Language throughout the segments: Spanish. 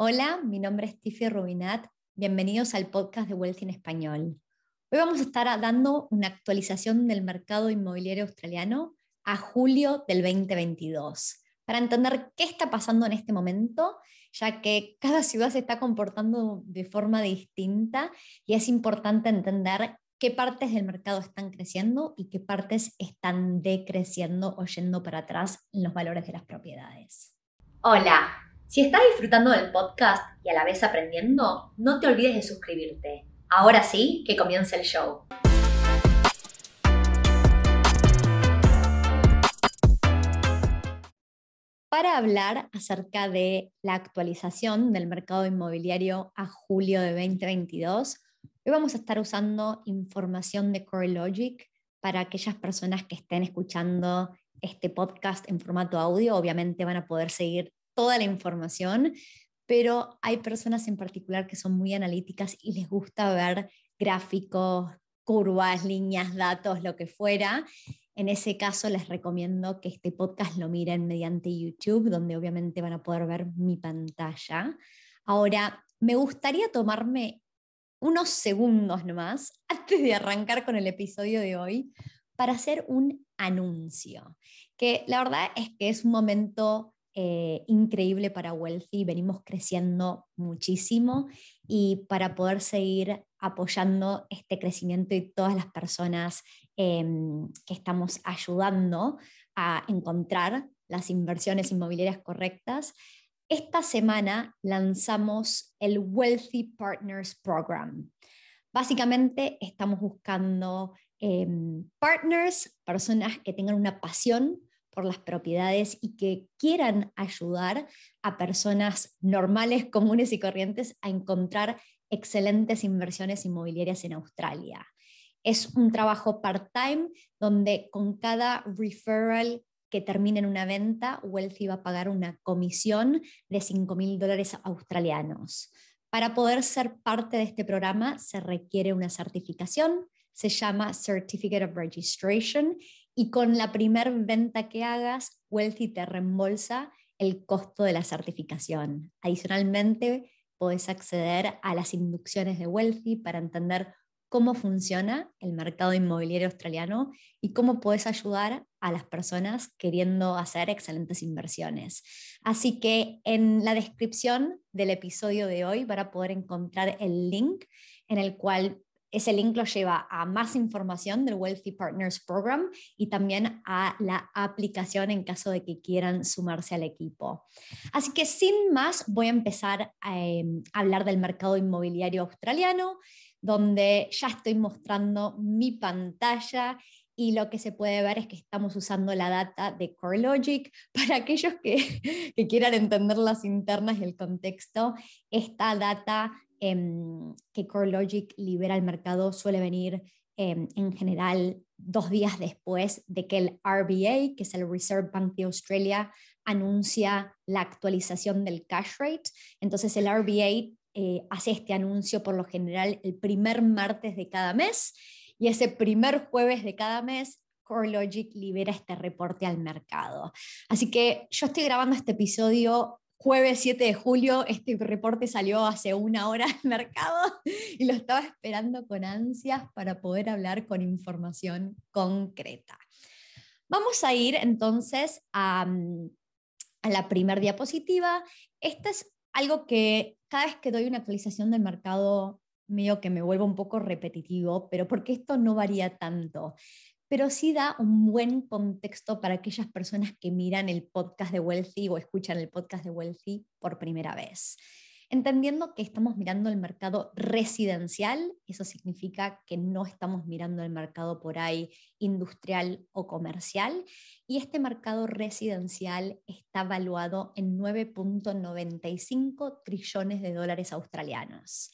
Hola, mi nombre es Tiffy Rubinat. Bienvenidos al podcast de Wealth en Español. Hoy vamos a estar dando una actualización del mercado inmobiliario australiano a julio del 2022 para entender qué está pasando en este momento, ya que cada ciudad se está comportando de forma distinta y es importante entender qué partes del mercado están creciendo y qué partes están decreciendo o yendo para atrás en los valores de las propiedades. Hola, si estás disfrutando del podcast y a la vez aprendiendo, no te olvides de suscribirte. Ahora sí, que comience el show. Para hablar acerca de la actualización del mercado inmobiliario a julio de 2022, hoy vamos a estar usando información de CoreLogic para aquellas personas que estén escuchando este podcast en formato audio. Obviamente van a poder seguir toda la información, pero hay personas en particular que son muy analíticas y les gusta ver gráficos, curvas, líneas, datos, lo que fuera. En ese caso les recomiendo que este podcast lo miren mediante YouTube, donde obviamente van a poder ver mi pantalla. Ahora, me gustaría tomarme unos segundos nomás antes de arrancar con el episodio de hoy para hacer un anuncio, que la verdad es que es un momento eh, increíble para Wealthy, venimos creciendo muchísimo y para poder seguir apoyando este crecimiento y todas las personas em, que estamos ayudando a encontrar las inversiones inmobiliarias correctas, esta semana lanzamos el Wealthy Partners Program. Básicamente estamos buscando em, partners, personas que tengan una pasión por las propiedades y que quieran ayudar a personas normales, comunes y corrientes a encontrar excelentes inversiones inmobiliarias en Australia. Es un trabajo part-time donde con cada referral que termine en una venta, Wealthy va a pagar una comisión de 5 mil dólares australianos. Para poder ser parte de este programa se requiere una certificación, se llama Certificate of Registration y con la primer venta que hagas, Wealthy te reembolsa el costo de la certificación. Adicionalmente, puedes acceder a las inducciones de Wealthy para entender cómo funciona el mercado inmobiliario australiano y cómo puedes ayudar a las personas queriendo hacer excelentes inversiones. Así que en la descripción del episodio de hoy van a poder encontrar el link en el cual ese link lo lleva a más información del Wealthy Partners Program y también a la aplicación en caso de que quieran sumarse al equipo. Así que sin más, voy a empezar a, em, hablar del mercado inmobiliario australiano, donde ya estoy mostrando mi pantalla y lo que se puede ver es que estamos usando la data de CoreLogic. Para aquellos que, que quieran entender las internas y el contexto, esta data Em, que CoreLogic libera el mercado suele venir em, en general dos días después de que el RBA, que es el Reserve Bank de Australia, anuncia la actualización del cash rate. Entonces el RBA eh, hace este anuncio por lo general el primer martes de cada mes y ese primer jueves de cada mes CoreLogic libera este reporte al mercado. Así que yo estoy grabando este episodio jueves 7 de julio, este reporte salió hace una hora al mercado y lo estaba esperando con ansias para poder hablar con información concreta. Vamos a ir entonces a, la primera diapositiva. Esta es algo que cada vez que doy una actualización del mercado, medio que me vuelvo un poco repetitivo, pero porque esto no varía tanto pero sí da un buen contexto para aquellas personas que miran el podcast de Wealthy o escuchan el podcast de Wealthy por primera vez. Entendiendo que estamos mirando el mercado residencial, eso significa que no estamos mirando el mercado por ahí industrial o comercial, y este mercado residencial está valuado en 9.95 trillones de dólares australianos.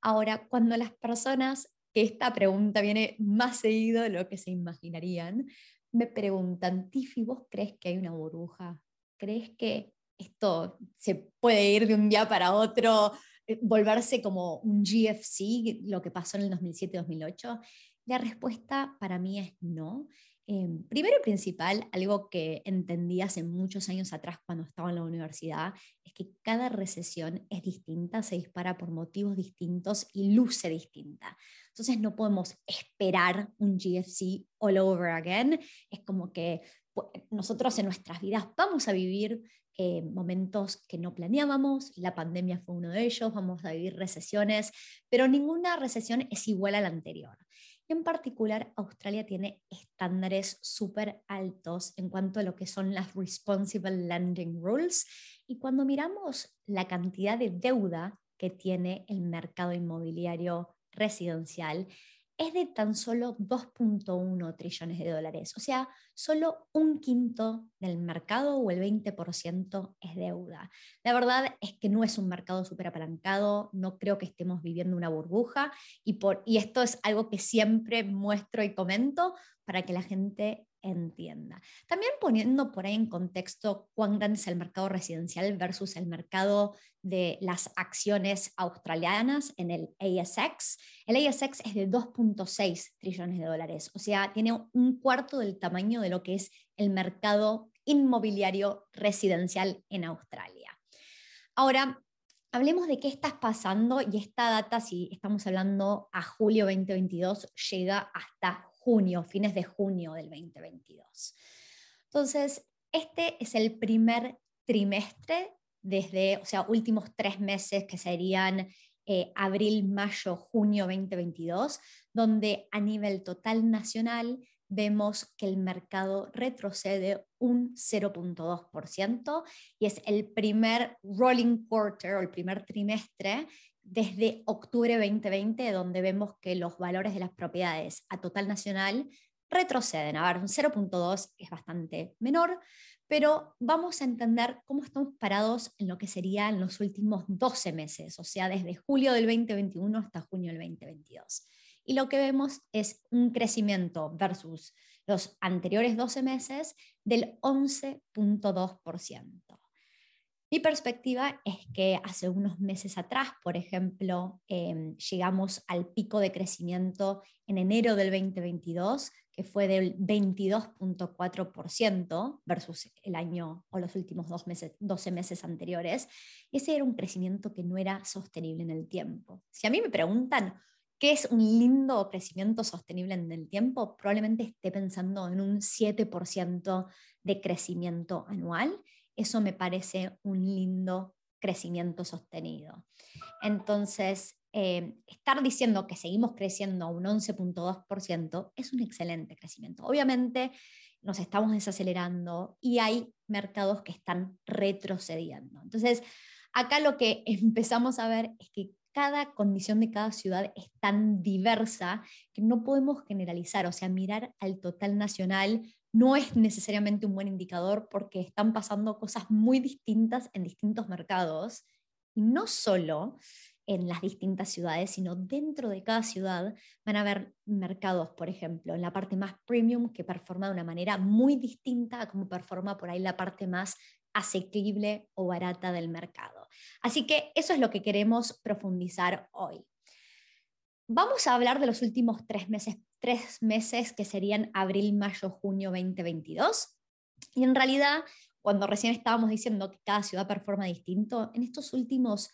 Ahora, cuando las personas que esta pregunta viene más seguido de lo que se imaginarían. Me preguntan, Tiffy, ¿vos crees que hay una burbuja? ¿Crees que esto se puede ir de un día para otro, eh, volverse como un GFC, lo que pasó en el 2007-2008? La respuesta para mí es no. Em, primero y principal, algo que entendí hace muchos años atrás cuando estaba en la universidad, es que cada recesión es distinta, se dispara por motivos distintos y luce distinta. Entonces no podemos esperar un GFC all over again. Es como que nosotros en nuestras vidas vamos a vivir eh, momentos que no planeábamos, la pandemia fue uno de ellos, vamos a vivir recesiones, pero ninguna recesión es igual a la anterior. En particular, Australia tiene estándares súper altos en cuanto a lo que son las Responsible Lending Rules. Y cuando miramos la cantidad de deuda que tiene el mercado inmobiliario residencial, es de tan solo 2.1 trillones de dólares. O sea, solo un quinto del mercado o el 20% es deuda. La verdad es que no es un mercado súper apalancado, no creo que estemos viviendo una burbuja y, por, y esto es algo que siempre muestro y comento para que la gente entienda. También poniendo por ahí en contexto cuán grande es el mercado residencial versus el mercado de las acciones australianas en el ASX. El ASX es de 2.6 trillones de dólares, o sea, tiene un cuarto del tamaño de lo que es el mercado inmobiliario residencial en Australia. Ahora, hablemos de qué está pasando y esta data, si estamos hablando a julio 2022, llega hasta junio, fines de junio del 2022. Entonces, este es el primer trimestre desde, o sea, últimos tres meses que serían eh, abril, mayo, junio 2022, donde a nivel total nacional vemos que el mercado retrocede un 0.2% y es el primer rolling quarter o el primer trimestre desde octubre 2020, donde vemos que los valores de las propiedades a total nacional retroceden. A ver, un 0.2 es bastante menor, pero vamos a entender cómo estamos parados en lo que sería en los últimos 12 meses, o sea, desde julio del 2021 hasta junio del 2022. Y lo que vemos es un crecimiento versus los anteriores 12 meses del 11.2%. Mi perspectiva es que hace unos meses atrás, por ejemplo, em, llegamos al pico de crecimiento en enero del 2022, que fue del 22.4% versus el año o los últimos dos meses, 12 meses anteriores. Ese era un crecimiento que no era sostenible en el tiempo. Si a mí me preguntan qué es un lindo crecimiento sostenible en el tiempo, probablemente esté pensando en un 7% de crecimiento anual eso me parece un lindo crecimiento sostenido. Entonces, eh, estar diciendo que seguimos creciendo a un 11.2% es un excelente crecimiento. Obviamente nos estamos desacelerando y hay mercados que están retrocediendo. Entonces, acá lo que empezamos a ver es que cada condición de cada ciudad es tan diversa que no podemos generalizar, o sea, mirar al total nacional no es necesariamente un buen indicador porque están pasando cosas muy distintas en distintos mercados y no solo en las distintas ciudades, sino dentro de cada ciudad van a haber mercados, por ejemplo, en la parte más premium que performa de una manera muy distinta a como performa por ahí la parte más asequible o barata del mercado. Así que eso es lo que queremos profundizar hoy. Vamos a hablar de los últimos tres meses, tres meses que serían abril, mayo, junio 2022. Y en realidad, cuando recién estábamos diciendo que cada ciudad performa distinto, en estos últimos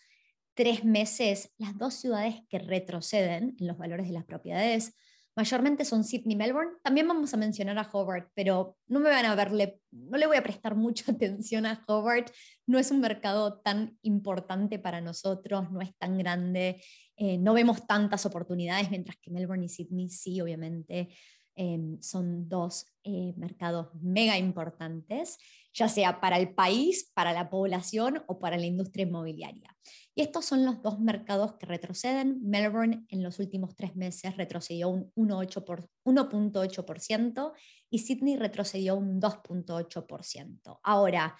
tres meses, las dos ciudades que retroceden en los valores de las propiedades mayormente son Sydney Melbourne. También vamos a mencionar a Hobart, pero no me van a verle, no le voy a prestar mucha atención a Hobart. No es un mercado tan importante para nosotros, no es tan grande, eh, no vemos tantas oportunidades, mientras que Melbourne y Sydney sí, obviamente, em, son dos eh, mercados mega importantes, ya sea para el país, para la población o para la industria inmobiliaria. Y estos son los dos mercados que retroceden. Melbourne en los últimos tres meses retrocedió un 1.8% y Sydney retrocedió un 2.8%. Ahora,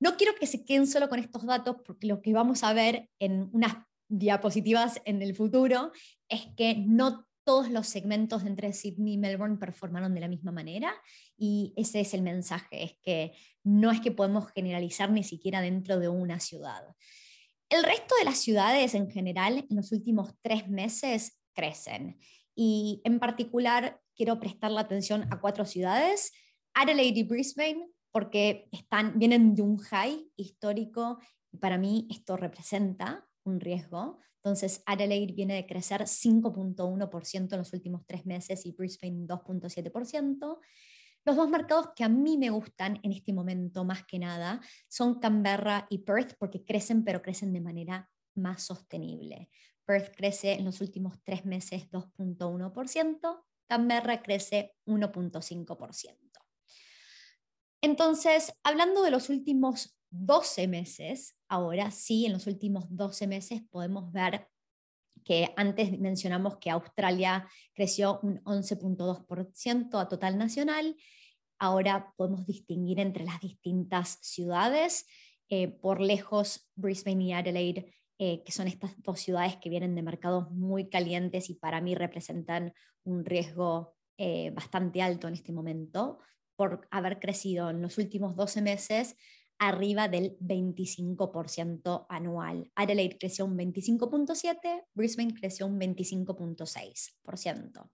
no quiero que se queden solo con estos datos porque lo que vamos a ver en unas diapositivas en el futuro es que no todos los segmentos entre Sydney y Melbourne performaron de la misma manera y ese es el mensaje, es que no es que podemos generalizar ni siquiera dentro de una ciudad. El resto de las ciudades en general en los últimos tres meses crecen y en particular quiero prestarle atención a cuatro ciudades, Adelaide y Brisbane, porque están, vienen de un high histórico y para mí esto representa un riesgo. Entonces, Adelaide viene de crecer 5.1% en los últimos tres meses y Brisbane 2.7%. Los dos mercados que a mí me gustan en este momento más que nada son Canberra y Perth porque crecen, pero crecen de manera más sostenible. Perth crece en los últimos tres meses 2.1%, Canberra crece 1.5%. Entonces, hablando de los últimos 12 meses, ahora sí, en los últimos 12 meses podemos ver que antes mencionamos que Australia creció un 11.2% a total nacional. Ahora podemos distinguir entre las distintas ciudades. Eh, por lejos, Brisbane y Adelaide, eh, que son estas dos ciudades que vienen de mercados muy calientes y para mí representan un riesgo eh, bastante alto en este momento, por haber crecido en los últimos 12 meses arriba del 25% anual. Adelaide creció un 25.7%, Brisbane creció un 25.6%.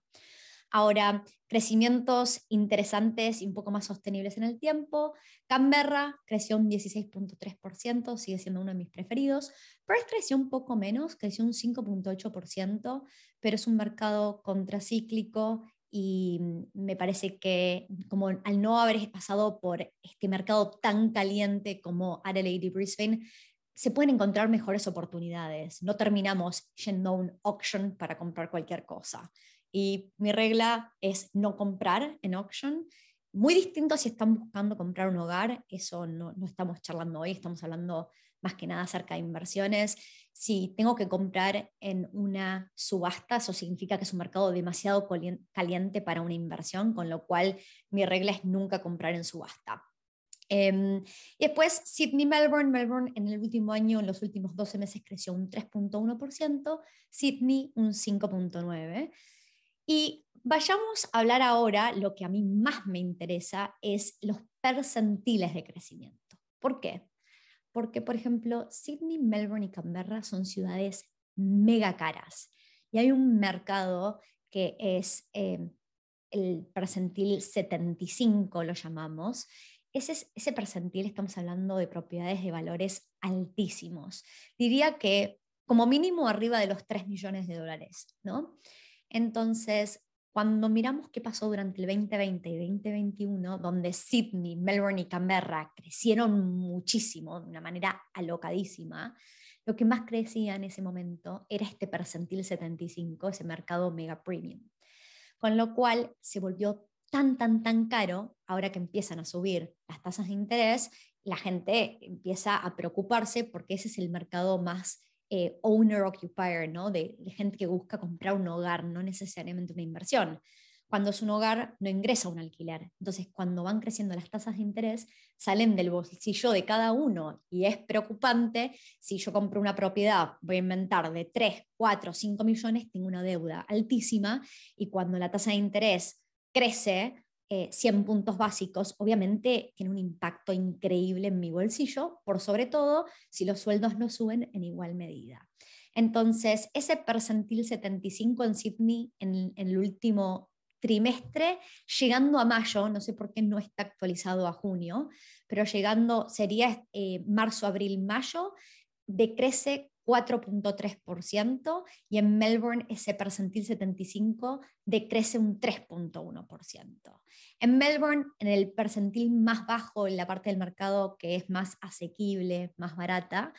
Ahora, crecimientos interesantes y un poco más sostenibles en el tiempo. Canberra creció un 16.3%, sigue siendo uno de mis preferidos. Perth creció un poco menos, creció un 5.8%, pero es un mercado contracíclico y mm, me parece que como al no haber pasado por este mercado tan caliente como Adelaide y Brisbane, se pueden encontrar mejores oportunidades. No terminamos yendo a un auction para comprar cualquier cosa. Y mi regla es no comprar en auction. Muy distinto si están buscando comprar un hogar, eso no, no estamos charlando hoy, estamos hablando más que nada acerca de inversiones. Si tengo que comprar en una subasta, eso significa que es un mercado demasiado caliente para una inversión, con lo cual mi regla es nunca comprar en subasta. Em, y después, Sydney-Melbourne. Melbourne en el último año, en los últimos 12 meses, creció un 3.1%, Sydney un 5.9%. Y vayamos a hablar ahora, lo que a mí más me interesa es los percentiles de crecimiento. ¿Por qué? Porque, por ejemplo, Sydney, Melbourne y Canberra son ciudades mega caras y hay un mercado que es eh, el percentil 75, lo llamamos. Ese, ese percentil estamos hablando de propiedades de valores altísimos. Diría que como mínimo arriba de los 3 millones de dólares, ¿no? Entonces, cuando miramos qué pasó durante el 2020 y 2021, donde Sydney, Melbourne y Canberra crecieron muchísimo, de una manera alocadísima, lo que más crecía en ese momento era este percentil 75, ese mercado mega premium. Con lo cual se volvió tan, tan, tan caro, ahora que empiezan a subir las tasas de interés, la gente empieza a preocuparse porque ese es el mercado más eh, owner-occupier, ¿no? De, gente que busca comprar un hogar, no necesariamente una inversión. Cuando es un hogar, no ingresa un alquiler. Entonces, cuando van creciendo las tasas de interés, salen del bolsillo de cada uno. Y es preocupante si yo compro una propiedad, voy a inventar, de 3, 4, 5 millones, tengo una deuda altísima. Y cuando la tasa de interés crece, 100 eh, puntos básicos, obviamente tiene un impacto increíble en mi bolsillo, por sobre todo si los sueldos no suben en igual medida. Entonces, ese percentil 75 en Sydney en, el último trimestre, llegando a mayo, no sé por qué no está actualizado a junio, pero llegando, sería eh, marzo, abril, mayo, decrece 4.3% y en Melbourne ese percentil 75 decrece un 3.1%. En Melbourne, en el percentil más bajo, en la parte del mercado que es más asequible, más barata,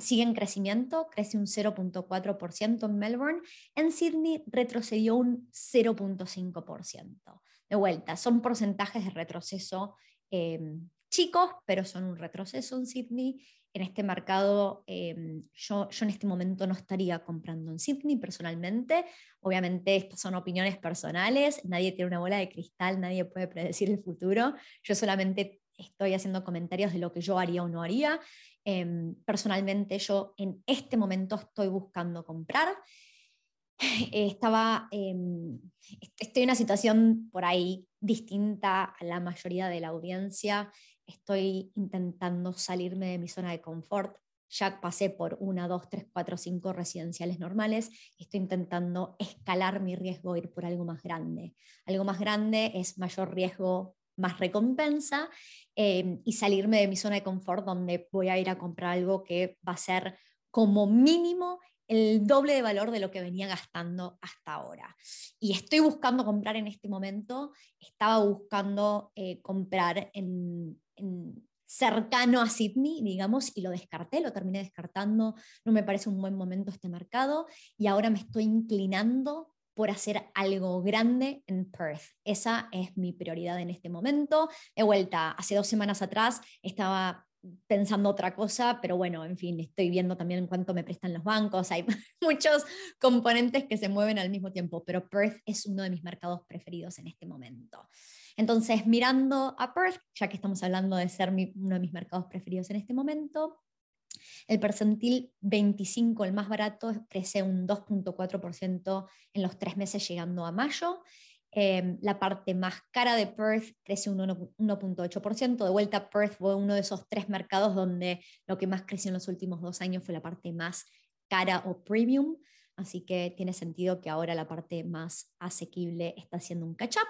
sigue en crecimiento, crece un 0.4% en Melbourne. En Sydney retrocedió un 0.5%. De vuelta, son porcentajes de retroceso eh, chicos, pero son un retroceso en Sydney en este mercado, em, yo, yo, en este momento no estaría comprando en Sydney personalmente. Obviamente estas son opiniones personales, nadie tiene una bola de cristal, nadie puede predecir el futuro. Yo solamente estoy haciendo comentarios de lo que yo haría o no haría. Em, personalmente yo en este momento estoy buscando comprar. Estaba, em, estoy en una situación por ahí distinta a la mayoría de la audiencia estoy intentando salirme de mi zona de confort. ya pasé por una, dos, tres, cuatro, cinco residenciales normales. Estoy intentando escalar mi riesgo, ir por algo más grande. Algo más grande es mayor riesgo, más recompensa eh, y salirme de mi zona de confort donde voy a ir a comprar algo que va a ser como mínimo el doble de valor de lo que venía gastando hasta ahora. Y estoy buscando comprar en este momento, estaba buscando eh, comprar en, cercano a Sydney, digamos, y lo descarté, lo terminé descartando, no me parece un buen momento este mercado, y ahora me estoy inclinando por hacer algo grande en Perth. Esa es mi prioridad en este momento. De vuelta, hace dos semanas atrás estaba pensando otra cosa, pero bueno, en fin, estoy viendo también en cuánto me prestan los bancos, hay muchos componentes que se mueven al mismo tiempo, pero Perth es uno de mis mercados preferidos en este momento. Entonces, mirando a Perth, ya que estamos hablando de ser uno de mis mercados preferidos en este momento, el percentil 25, el más barato, crece un 2.4% en los tres meses llegando a mayo Em, la parte más cara de Perth crece un 1.8%. De vuelta, Perth fue uno de esos tres mercados donde lo que más creció en los últimos dos años fue la parte más cara o premium. Así que tiene sentido que ahora la parte más asequible está haciendo un catch-up.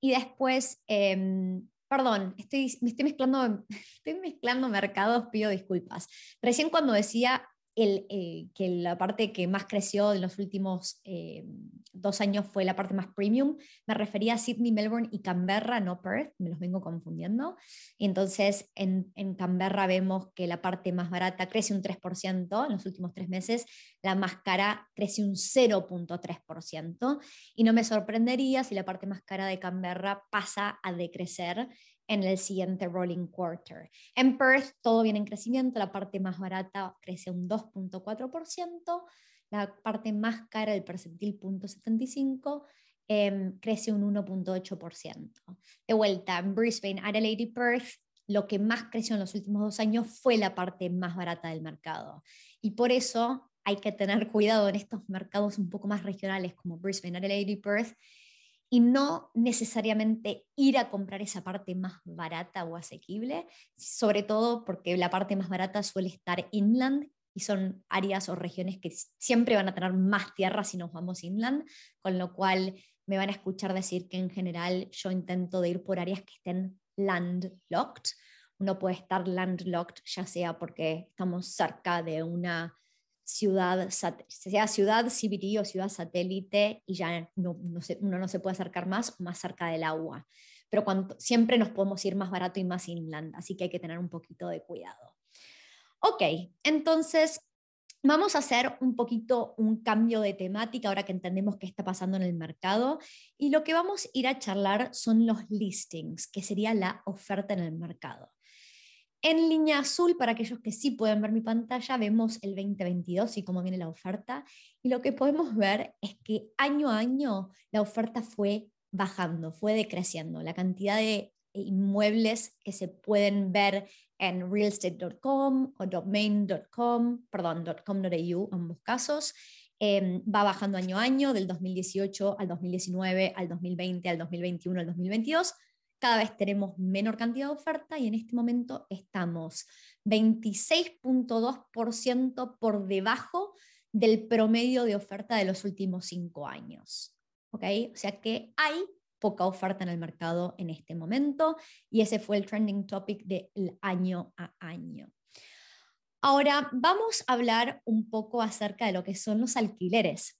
Y después, em, perdón, estoy, me estoy mezclando, estoy mezclando mercados, pido disculpas. Recién cuando decía el, que la parte que más creció en los últimos eh, dos años fue la parte más premium. Me refería a Sydney, Melbourne y Canberra, no Perth, me los vengo confundiendo. Entonces en, en Canberra vemos que la parte más barata crece un 3% en los últimos tres meses, la más cara crece un 0.3%. Y no me sorprendería si la parte más cara de Canberra pasa a decrecer en el siguiente rolling quarter. En Perth todo viene en crecimiento, la parte más barata crece un 2.4%, la parte más cara del percentil 0.75 em, crece un 1.8%. De vuelta, en Brisbane, Adelaide y Perth, lo que más creció en los últimos dos años fue la parte más barata del mercado. Y por eso hay que tener cuidado en estos mercados un poco más regionales como Brisbane, Adelaide y Perth, y no necesariamente ir a comprar esa parte más barata o asequible, sobre todo porque la parte más barata suele estar inland y son áreas o regiones que siempre van a tener más tierra si nos vamos inland, con lo cual me van a escuchar decir que en general yo intento de ir por áreas que estén landlocked. Uno puede estar landlocked ya sea porque estamos cerca de una ciudad, sea ciudad CBD o ciudad satélite y ya no, uno no se puede acercar más o más cerca del agua. Pero cuando, siempre nos podemos ir más barato y más inland, así que hay que tener un poquito de cuidado. Ok, entonces vamos a hacer un poquito un cambio de temática ahora que entendemos qué está pasando en el mercado y lo que vamos a ir a charlar son los listings, que sería la oferta en el mercado. En línea azul, para aquellos que sí pueden ver mi pantalla, vemos el 2022 y cómo viene la oferta. Y lo que podemos ver es que año a año la oferta fue bajando, fue decreciendo. La cantidad de inmuebles que se pueden ver en realestate.com o domain.com, perdón, .com.au, ambos casos, em, va bajando año a año, del 2018 al 2019, al 2020, al 2021, al 2022 cada vez tenemos menor cantidad de oferta y en este momento estamos 26.2% por debajo del promedio de oferta de los últimos cinco años. ¿Ok? O sea que hay poca oferta en el mercado en este momento y ese fue el trending topic del año a año. Ahora vamos a hablar un poco acerca de lo que son los alquileres.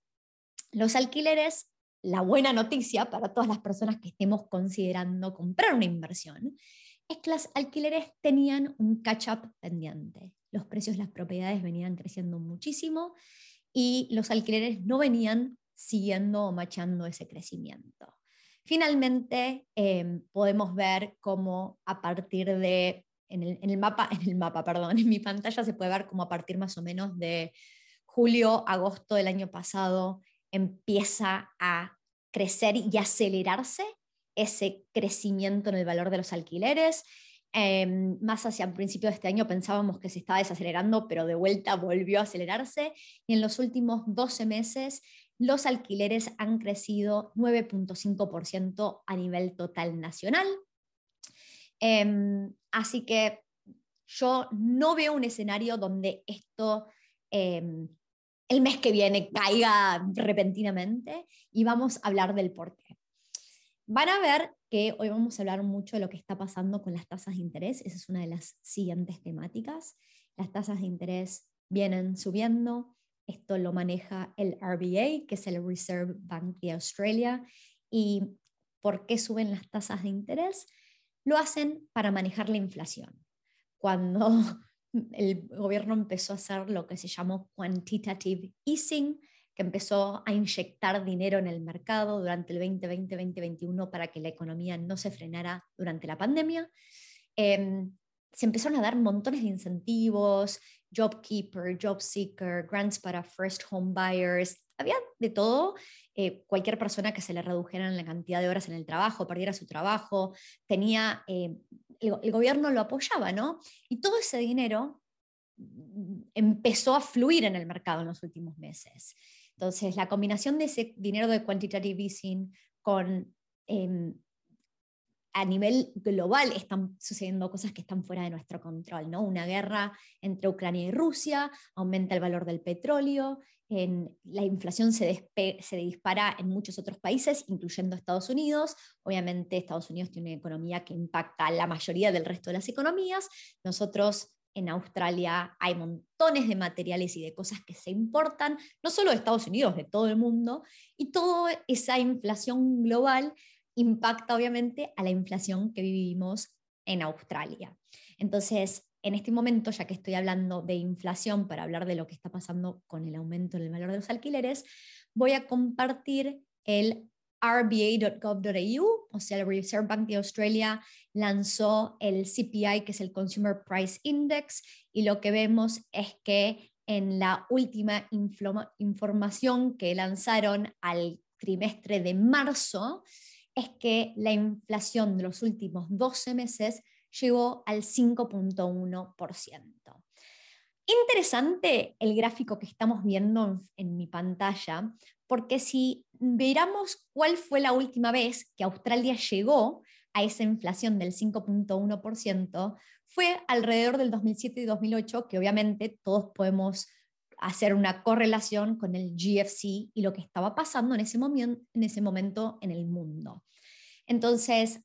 Los alquileres la buena noticia para todas las personas que estemos considerando comprar una inversión es que los alquileres tenían un catch-up pendiente. Los precios de las propiedades venían creciendo muchísimo y los alquileres no venían siguiendo o machando ese crecimiento. Finalmente, em, podemos ver cómo a partir de, el, en el, mapa, en el mapa, perdón, en mi pantalla se puede ver cómo a partir más o menos de julio, agosto del año pasado, empieza a crecer y acelerarse ese crecimiento en el valor de los alquileres. Em, más hacia el principio de este año pensábamos que se estaba desacelerando, pero de vuelta volvió a acelerarse. Y en los últimos 12 meses los alquileres han crecido 9.5% a nivel total nacional. Em, así que yo no veo un escenario donde esto em, el mes que viene caiga repentinamente y vamos a hablar del por qué. Van a ver que hoy vamos a hablar mucho de lo que está pasando con las tasas de interés. Esa es una de las siguientes temáticas. Las tasas de interés vienen subiendo. Esto lo maneja el RBA, que es el Reserve Bank de Australia. ¿Y por qué suben las tasas de interés? Lo hacen para manejar la inflación. Cuando el gobierno empezó a hacer lo que se llamó quantitative easing, que empezó a inyectar dinero en el mercado durante el 2020-2021 para que la economía no se frenara durante la pandemia. Em, se empezaron a dar montones de incentivos, JobKeeper, JobSeeker, grants para first home buyers, había de todo. Eh, cualquier persona que se le redujeran la cantidad de horas en el trabajo, perdiera su trabajo, tenía, eh, el, gobierno lo apoyaba, ¿no? Y todo ese dinero mm, empezó a fluir en el mercado en los últimos meses. Entonces, la combinación de ese dinero de quantitative easing con em, a nivel global están sucediendo cosas que están fuera de nuestro control, ¿no? Una guerra entre Ucrania y Rusia, aumenta el valor del petróleo, en, la inflación se, se, dispara en muchos otros países, incluyendo Estados Unidos. Obviamente Estados Unidos tiene una economía que impacta a la mayoría del resto de las economías. Nosotros en Australia hay montones de materiales y de cosas que se importan, no solo de Estados Unidos, de todo el mundo, y toda esa inflación global impacta obviamente a la inflación que vivimos en Australia. Entonces, en este momento, ya que estoy hablando de inflación para hablar de lo que está pasando con el aumento en el valor de los alquileres, voy a compartir el rba.gov.au, o sea, el Reserve Bank de Australia lanzó el CPI, que es el Consumer Price Index, y lo que vemos es que en la última información que lanzaron al trimestre de marzo, es que la inflación de los últimos 12 meses llegó al 5.1%. Interesante el gráfico que estamos viendo en, mi pantalla, porque si miramos cuál fue la última vez que Australia llegó a esa inflación del 5.1%, fue alrededor del 2007 y 2008, que obviamente todos podemos hacer una correlación con el GFC y lo que estaba pasando en ese, en ese momento en el mundo. Entonces,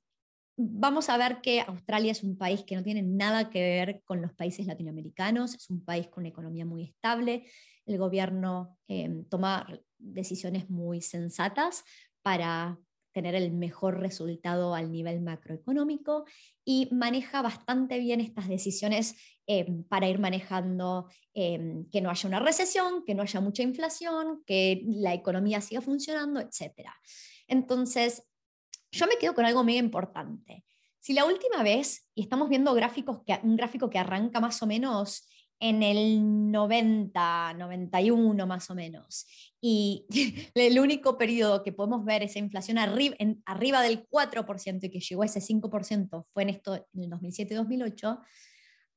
vamos a ver que Australia es un país que no tiene nada que ver con los países latinoamericanos, es un país con una economía muy estable, el gobierno eh, toma decisiones muy sensatas para tener el mejor resultado al nivel macroeconómico y maneja bastante bien estas decisiones eh, para ir manejando eh, que no haya una recesión, que no haya mucha inflación, que la economía siga funcionando, etc. Entonces, yo me quedo con algo muy importante. Si la última vez, y estamos viendo gráficos que, un gráfico que arranca más o menos en el 90, 91 más o menos, y el único periodo que podemos ver esa inflación arriba, en, arriba del 4% y que llegó a ese 5% fue en esto en el 2007-2008,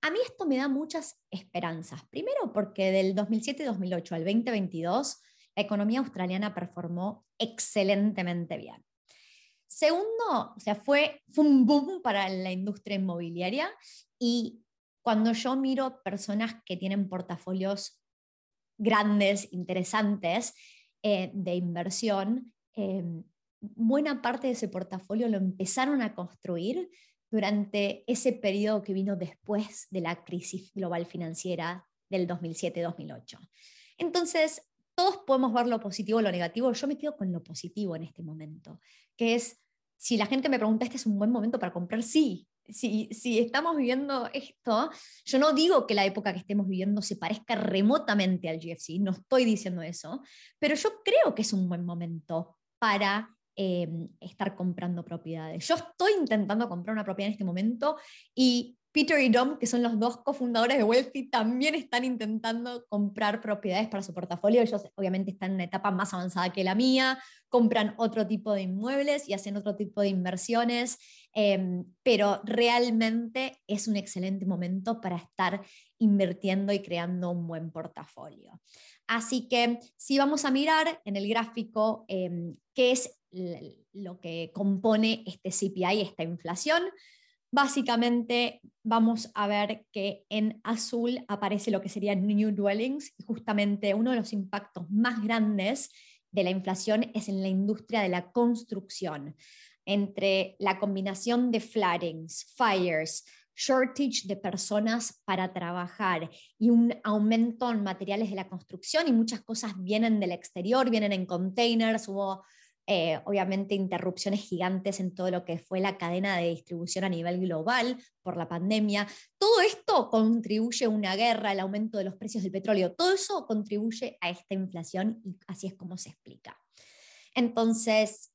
a mí esto me da muchas esperanzas. Primero porque del 2007-2008 al 2022 la economía australiana performó excelentemente bien. Segundo, o sea, fue, un boom para la industria inmobiliaria y cuando yo miro personas que tienen portafolios grandes, interesantes eh, de inversión, eh, buena parte de ese portafolio lo empezaron a construir durante ese periodo que vino después de la crisis global financiera del 2007-2008. Entonces, todos podemos ver lo positivo o lo negativo. Yo me quedo con lo positivo en este momento, que es, si la gente me pregunta, ¿este es un buen momento para comprar? Sí. Si, si estamos viviendo esto, yo no digo que la época que estemos viviendo se parezca remotamente al GFC, no estoy diciendo eso, pero yo creo que es un buen momento para em, estar comprando propiedades. Yo estoy intentando comprar una propiedad en este momento y Peter y Dom, que son los dos cofundadores de Wealthy, también están intentando comprar propiedades para su portafolio. Ellos obviamente están en una etapa más avanzada que la mía, compran otro tipo de inmuebles y hacen otro tipo de inversiones, em, pero realmente es un excelente momento para estar invirtiendo y creando un buen portafolio. Así que si vamos a mirar en el gráfico em, qué es lo que compone este CPI, esta inflación, Básicamente vamos a ver que en azul aparece lo que serían new dwellings y justamente uno de los impactos más grandes de la inflación es en la industria de la construcción, entre la combinación de floodings, fires, shortage de personas para trabajar y un aumento en materiales de la construcción y muchas cosas vienen del exterior, vienen en containers, hubo eh, obviamente interrupciones gigantes en todo lo que fue la cadena de distribución a nivel global por la pandemia. Todo esto contribuye a una guerra, el aumento de los precios del petróleo, todo eso contribuye a esta inflación y así es como se explica. Entonces,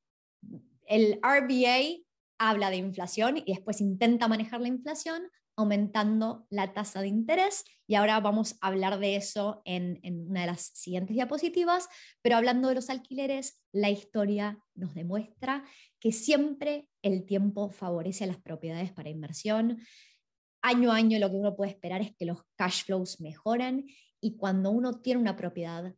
el RBA habla de inflación y después intenta manejar la inflación aumentando la tasa de interés y ahora vamos a hablar de eso en, una de las siguientes diapositivas, pero hablando de los alquileres, la historia nos demuestra que siempre el tiempo favorece a las propiedades para inversión. Año a año lo que uno puede esperar es que los cash flows mejoren y cuando uno tiene una propiedad,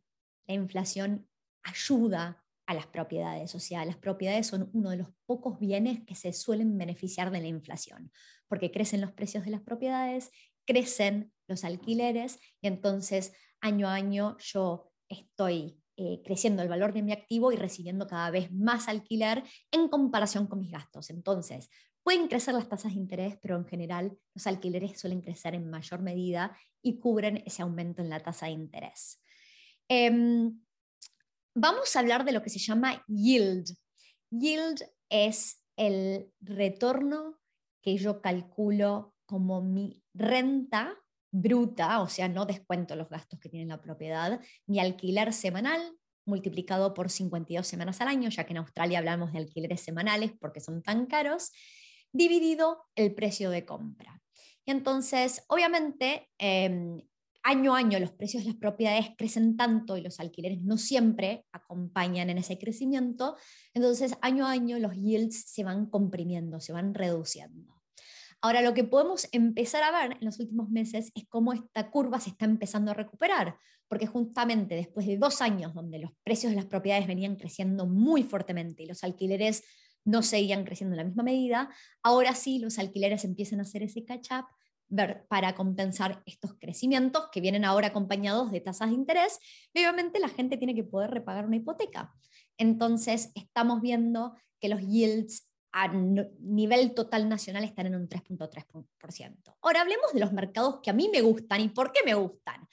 la inflación ayuda a las propiedades. O sea, las propiedades son uno de los pocos bienes que se suelen beneficiar de la inflación, porque crecen los precios de las propiedades, crecen los alquileres y entonces año a año yo estoy eh, creciendo el valor de mi activo y recibiendo cada vez más alquiler en comparación con mis gastos. Entonces, pueden crecer las tasas de interés, pero en general los alquileres suelen crecer en mayor medida y cubren ese aumento en la tasa de interés. Em, vamos a hablar de lo que se llama yield. Yield es el retorno que yo calculo como mi renta bruta, o sea, no descuento los gastos que tiene la propiedad, mi alquiler semanal multiplicado por 52 semanas al año, ya que en Australia hablamos de alquileres semanales porque son tan caros, dividido el precio de compra. Y entonces, obviamente, em, año a año los precios de las propiedades crecen tanto y los alquileres no siempre acompañan en ese crecimiento, entonces año a año los yields se van comprimiendo, se van reduciendo. Ahora, lo que podemos empezar a ver en los últimos meses es cómo esta curva se está empezando a recuperar, porque justamente después de dos años donde los precios de las propiedades venían creciendo muy fuertemente y los alquileres no seguían creciendo en la misma medida, ahora sí los alquileres empiezan a hacer ese catch-up para compensar estos crecimientos que vienen ahora acompañados de tasas de interés, obviamente la gente tiene que poder repagar una hipoteca. Entonces, estamos viendo que los yields a nivel total nacional están en un 3.3%. Ahora hablemos de los mercados que a mí me gustan y por qué me gustan.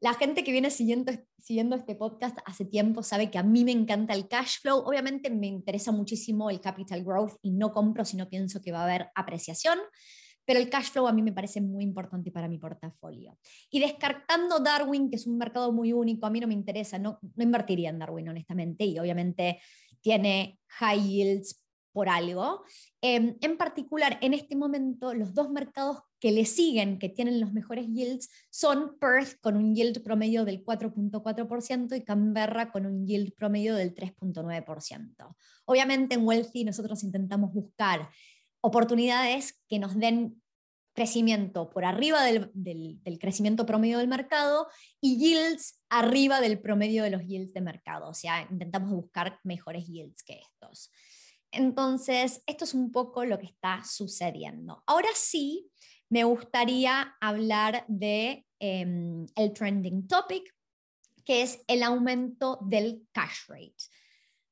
La gente que viene siguiendo, siguiendo este podcast hace tiempo sabe que a mí me encanta el cash flow. Obviamente me interesa muchísimo el capital growth y no compro si no pienso que va a haber apreciación pero el cash flow a mí me parece muy importante para mi portafolio. Y descartando Darwin, que es un mercado muy único, a mí no me interesa, no, no invertiría en Darwin, honestamente, y obviamente tiene high yields por algo. Em, en particular, en este momento, los dos mercados que le siguen, que tienen los mejores yields, son Perth con un yield promedio del 4.4% y Canberra con un yield promedio del 3.9%. Obviamente en Wealthy nosotros intentamos buscar oportunidades que nos den crecimiento por arriba del, crecimiento promedio del mercado y yields arriba del promedio de los yields de mercado. O sea, intentamos buscar mejores yields que estos. Entonces, esto es un poco lo que está sucediendo. Ahora sí, me gustaría hablar de em, el trending topic, que es el aumento del cash rate.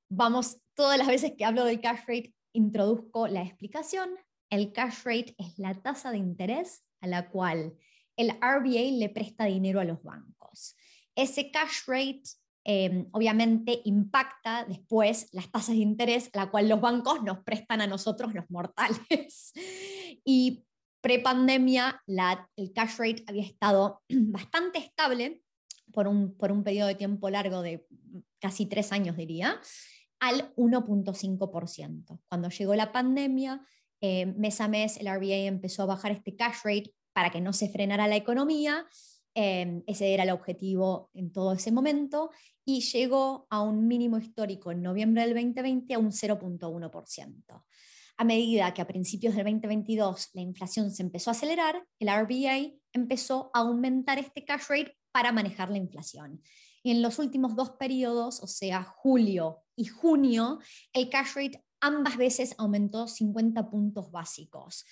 Vamos, todas las veces que hablo del cash rate, introduzco la explicación. El cash rate es la tasa de interés a la cual el RBA le presta dinero a los bancos. Ese cash rate em, obviamente impacta después las tasas de interés a la cual los bancos nos prestan a nosotros los mortales. y prepandemia el cash rate había estado bastante estable por un, por un periodo de tiempo largo de casi tres años, diría, al 1.5%. Cuando llegó la pandemia, eh, mes a mes el RBA empezó a bajar este cash rate para que no se frenara la economía. Eh, ese era el objetivo en todo ese momento y llegó a un mínimo histórico en noviembre del 2020 a un 0.1%. A medida que a principios del 2022 la inflación se empezó a acelerar, el RBA empezó a aumentar este cash rate para manejar la inflación. Y en los últimos dos periodos, o sea, julio y junio, el cash rate ambas veces aumentó 50 puntos básicos.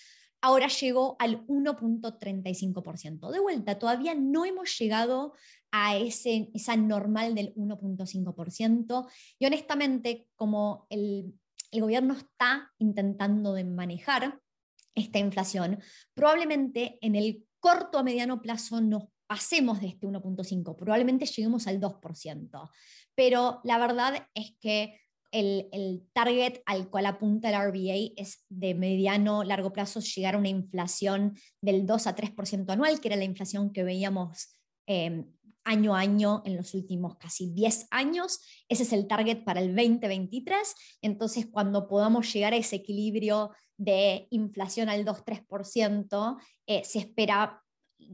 Ahora llegó al 1.35%. De vuelta, todavía no hemos llegado a ese, esa normal del 1.5%. Y honestamente, como el, el gobierno está intentando de manejar esta inflación, probablemente en el corto a mediano plazo nos pasemos de este 1.5, probablemente lleguemos al 2%. Pero la verdad es que el, target al cual apunta el RBA es de mediano, largo plazo llegar a una inflación del 2 a 3% anual, que era la inflación que veíamos eh, año a año en los últimos casi 10 años. Ese es el target para el 2023. Entonces, cuando podamos llegar a ese equilibrio de inflación al 2-3%, eh, se espera,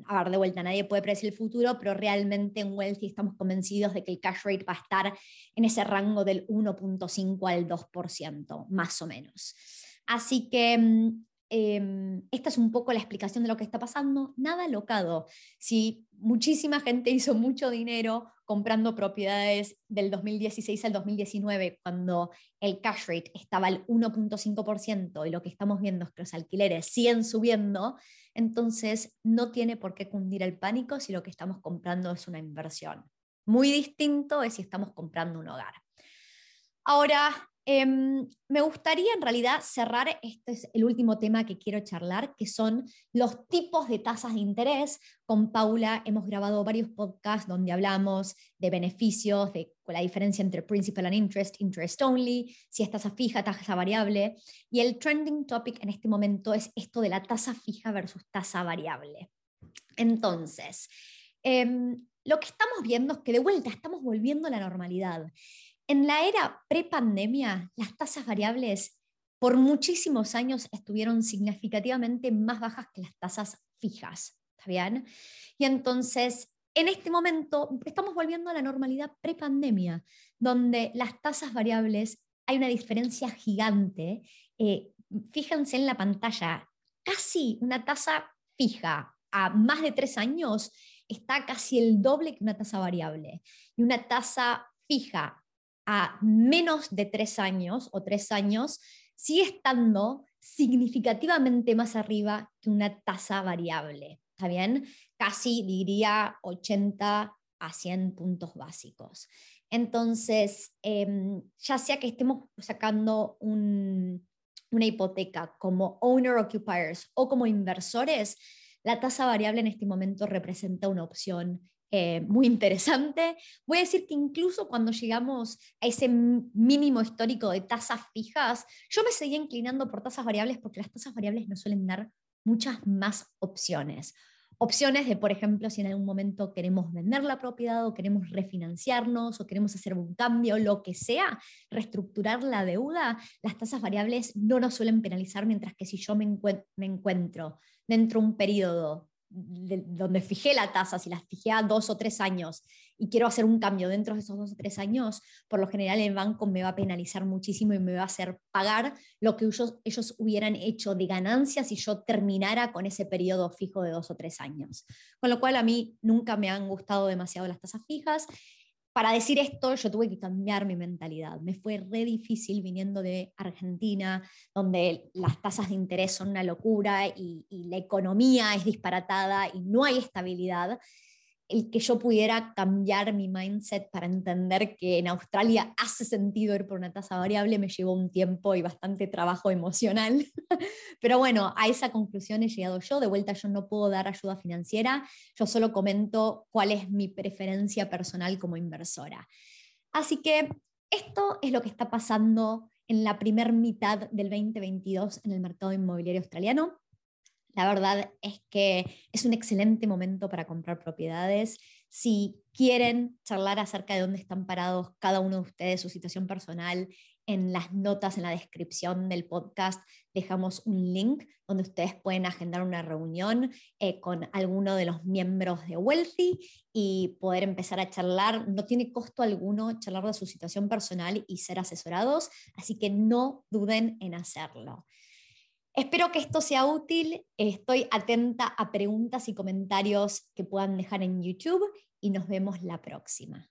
a ver, de vuelta, nadie puede predecir el futuro, pero realmente en Wealthy estamos convencidos de que el cash rate va a estar en ese rango del 1.5 al 2%, más o menos. Así que mm, Em, esta es un poco la explicación de lo que está pasando. Nada locado. Si muchísima gente hizo mucho dinero comprando propiedades del 2016 al 2019, cuando el cash rate estaba al 1.5% y lo que estamos viendo es que los alquileres siguen subiendo, entonces no tiene por qué cundir el pánico si lo que estamos comprando es una inversión. Muy distinto es si estamos comprando un hogar. Ahora, Em, me gustaría en realidad cerrar, este es el último tema que quiero charlar, que son los tipos de tasas de interés. Con Paula hemos grabado varios podcasts donde hablamos de beneficios, de la diferencia entre principal and interest, interest only, si es tasa fija, tasa variable. Y el trending topic en este momento es esto de la tasa fija versus tasa variable. Entonces, em, lo que estamos viendo es que de vuelta estamos volviendo a la normalidad. En la era prepandemia, las tasas variables por muchísimos años estuvieron significativamente más bajas que las tasas fijas. ¿Está bien? Y entonces, en este momento, estamos volviendo a la normalidad prepandemia, donde las tasas variables hay una diferencia gigante. Eh, fíjense en la pantalla, casi una tasa fija a más de tres años está casi el doble que una tasa variable. Y una tasa fija a menos de tres años o tres años sigue estando significativamente más arriba que una tasa variable. ¿Está bien? Casi diría 80 a 100 puntos básicos. Entonces, em, ya sea que estemos sacando una hipoteca como owner occupiers o como inversores, la tasa variable en este momento representa una opción eh, muy interesante. Voy a decir que incluso cuando llegamos a ese mínimo histórico de tasas fijas, yo me seguía inclinando por tasas variables porque las tasas variables nos suelen dar muchas más opciones. Opciones de, por ejemplo, si en algún momento queremos vender la propiedad o queremos refinanciarnos o queremos hacer un cambio, lo que sea, reestructurar la deuda, las tasas variables no nos suelen penalizar, mientras que si yo me, me encuentro dentro de un periodo donde fijé la tasa, si la fijé a dos o tres años y quiero hacer un cambio dentro de esos dos o tres años, por lo general el banco me va a penalizar muchísimo y me va a hacer pagar lo que ellos, ellos hubieran hecho de ganancias si yo terminara con ese periodo fijo de dos o tres años. Con lo cual a mí nunca me han gustado demasiado las tasas fijas para decir esto, yo tuve que cambiar mi mentalidad. Me fue re difícil viniendo de Argentina, donde las tasas de interés son una locura y, y la economía es disparatada y no hay estabilidad el que yo pudiera cambiar mi mindset para entender que en Australia hace sentido ir por una tasa variable me llevó un tiempo y bastante trabajo emocional. Pero bueno, a esa conclusión he llegado yo. De vuelta yo no puedo dar ayuda financiera, yo solo comento cuál es mi preferencia personal como inversora. Así que esto es lo que está pasando en la primer mitad del 2022 en el mercado inmobiliario australiano. La verdad es que es un excelente momento para comprar propiedades. Si quieren charlar acerca de dónde están parados cada uno de ustedes, su situación personal, en las notas, en la descripción del podcast, dejamos un link donde ustedes pueden agendar una reunión eh, con alguno de los miembros de Wealthy y poder empezar a charlar. No tiene costo alguno charlar de su situación personal y ser asesorados, así que no duden en hacerlo. Espero que esto sea útil. Estoy atenta a preguntas y comentarios que puedan dejar en YouTube y nos vemos la próxima.